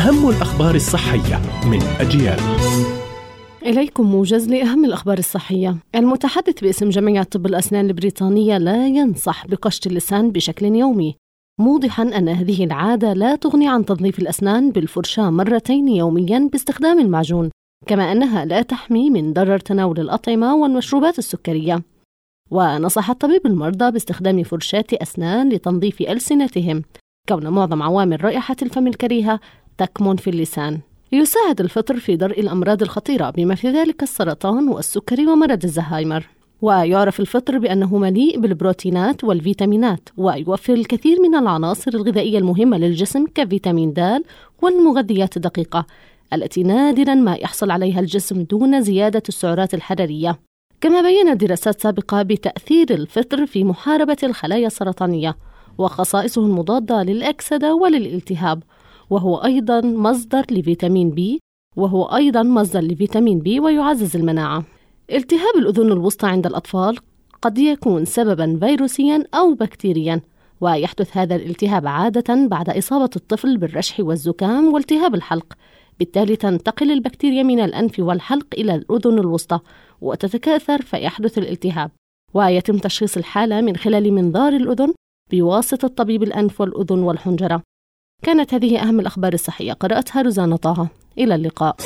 أهم الأخبار الصحية من أجيال. إليكم موجز لأهم الأخبار الصحية. المتحدث باسم جمعية طب الأسنان البريطانية لا ينصح بقشط اللسان بشكل يومي. موضحا أن هذه العادة لا تغني عن تنظيف الأسنان بالفرشاة مرتين يوميا باستخدام المعجون كما أنها لا تحمي من ضرر تناول الأطعمة والمشروبات السكرية. ونصح الطبيب المرضى باستخدام فرشاة أسنان لتنظيف ألسنتهم كون معظم عوامل رائحة الفم الكريهة تكمن في اللسان. يساعد الفطر في درء الأمراض الخطيرة بما في ذلك السرطان والسكري ومرض الزهايمر. ويعرف الفطر بأنه مليء بالبروتينات والفيتامينات ويوفر الكثير من العناصر الغذائية المهمة للجسم كفيتامين د والمغذيات الدقيقة التي نادرا ما يحصل عليها الجسم دون زيادة السعرات الحرارية. كما بينت دراسات سابقة بتأثير الفطر في محاربة الخلايا السرطانية وخصائصه المضادة للأكسدة وللالتهاب. وهو أيضا مصدر لفيتامين بي وهو أيضا مصدر لفيتامين بي ويعزز المناعة. التهاب الأذن الوسطى عند الأطفال قد يكون سببا فيروسيا أو بكتيريا ويحدث هذا الالتهاب عادة بعد إصابة الطفل بالرشح والزكام والتهاب الحلق. بالتالي تنتقل البكتيريا من الأنف والحلق إلى الأذن الوسطى وتتكاثر فيحدث الالتهاب. ويتم تشخيص الحالة من خلال منظار الأذن بواسطة طبيب الأنف والأذن والحنجرة. كانت هذه أهم الأخبار الصحية. قرأتها روزانا طه. إلى اللقاء.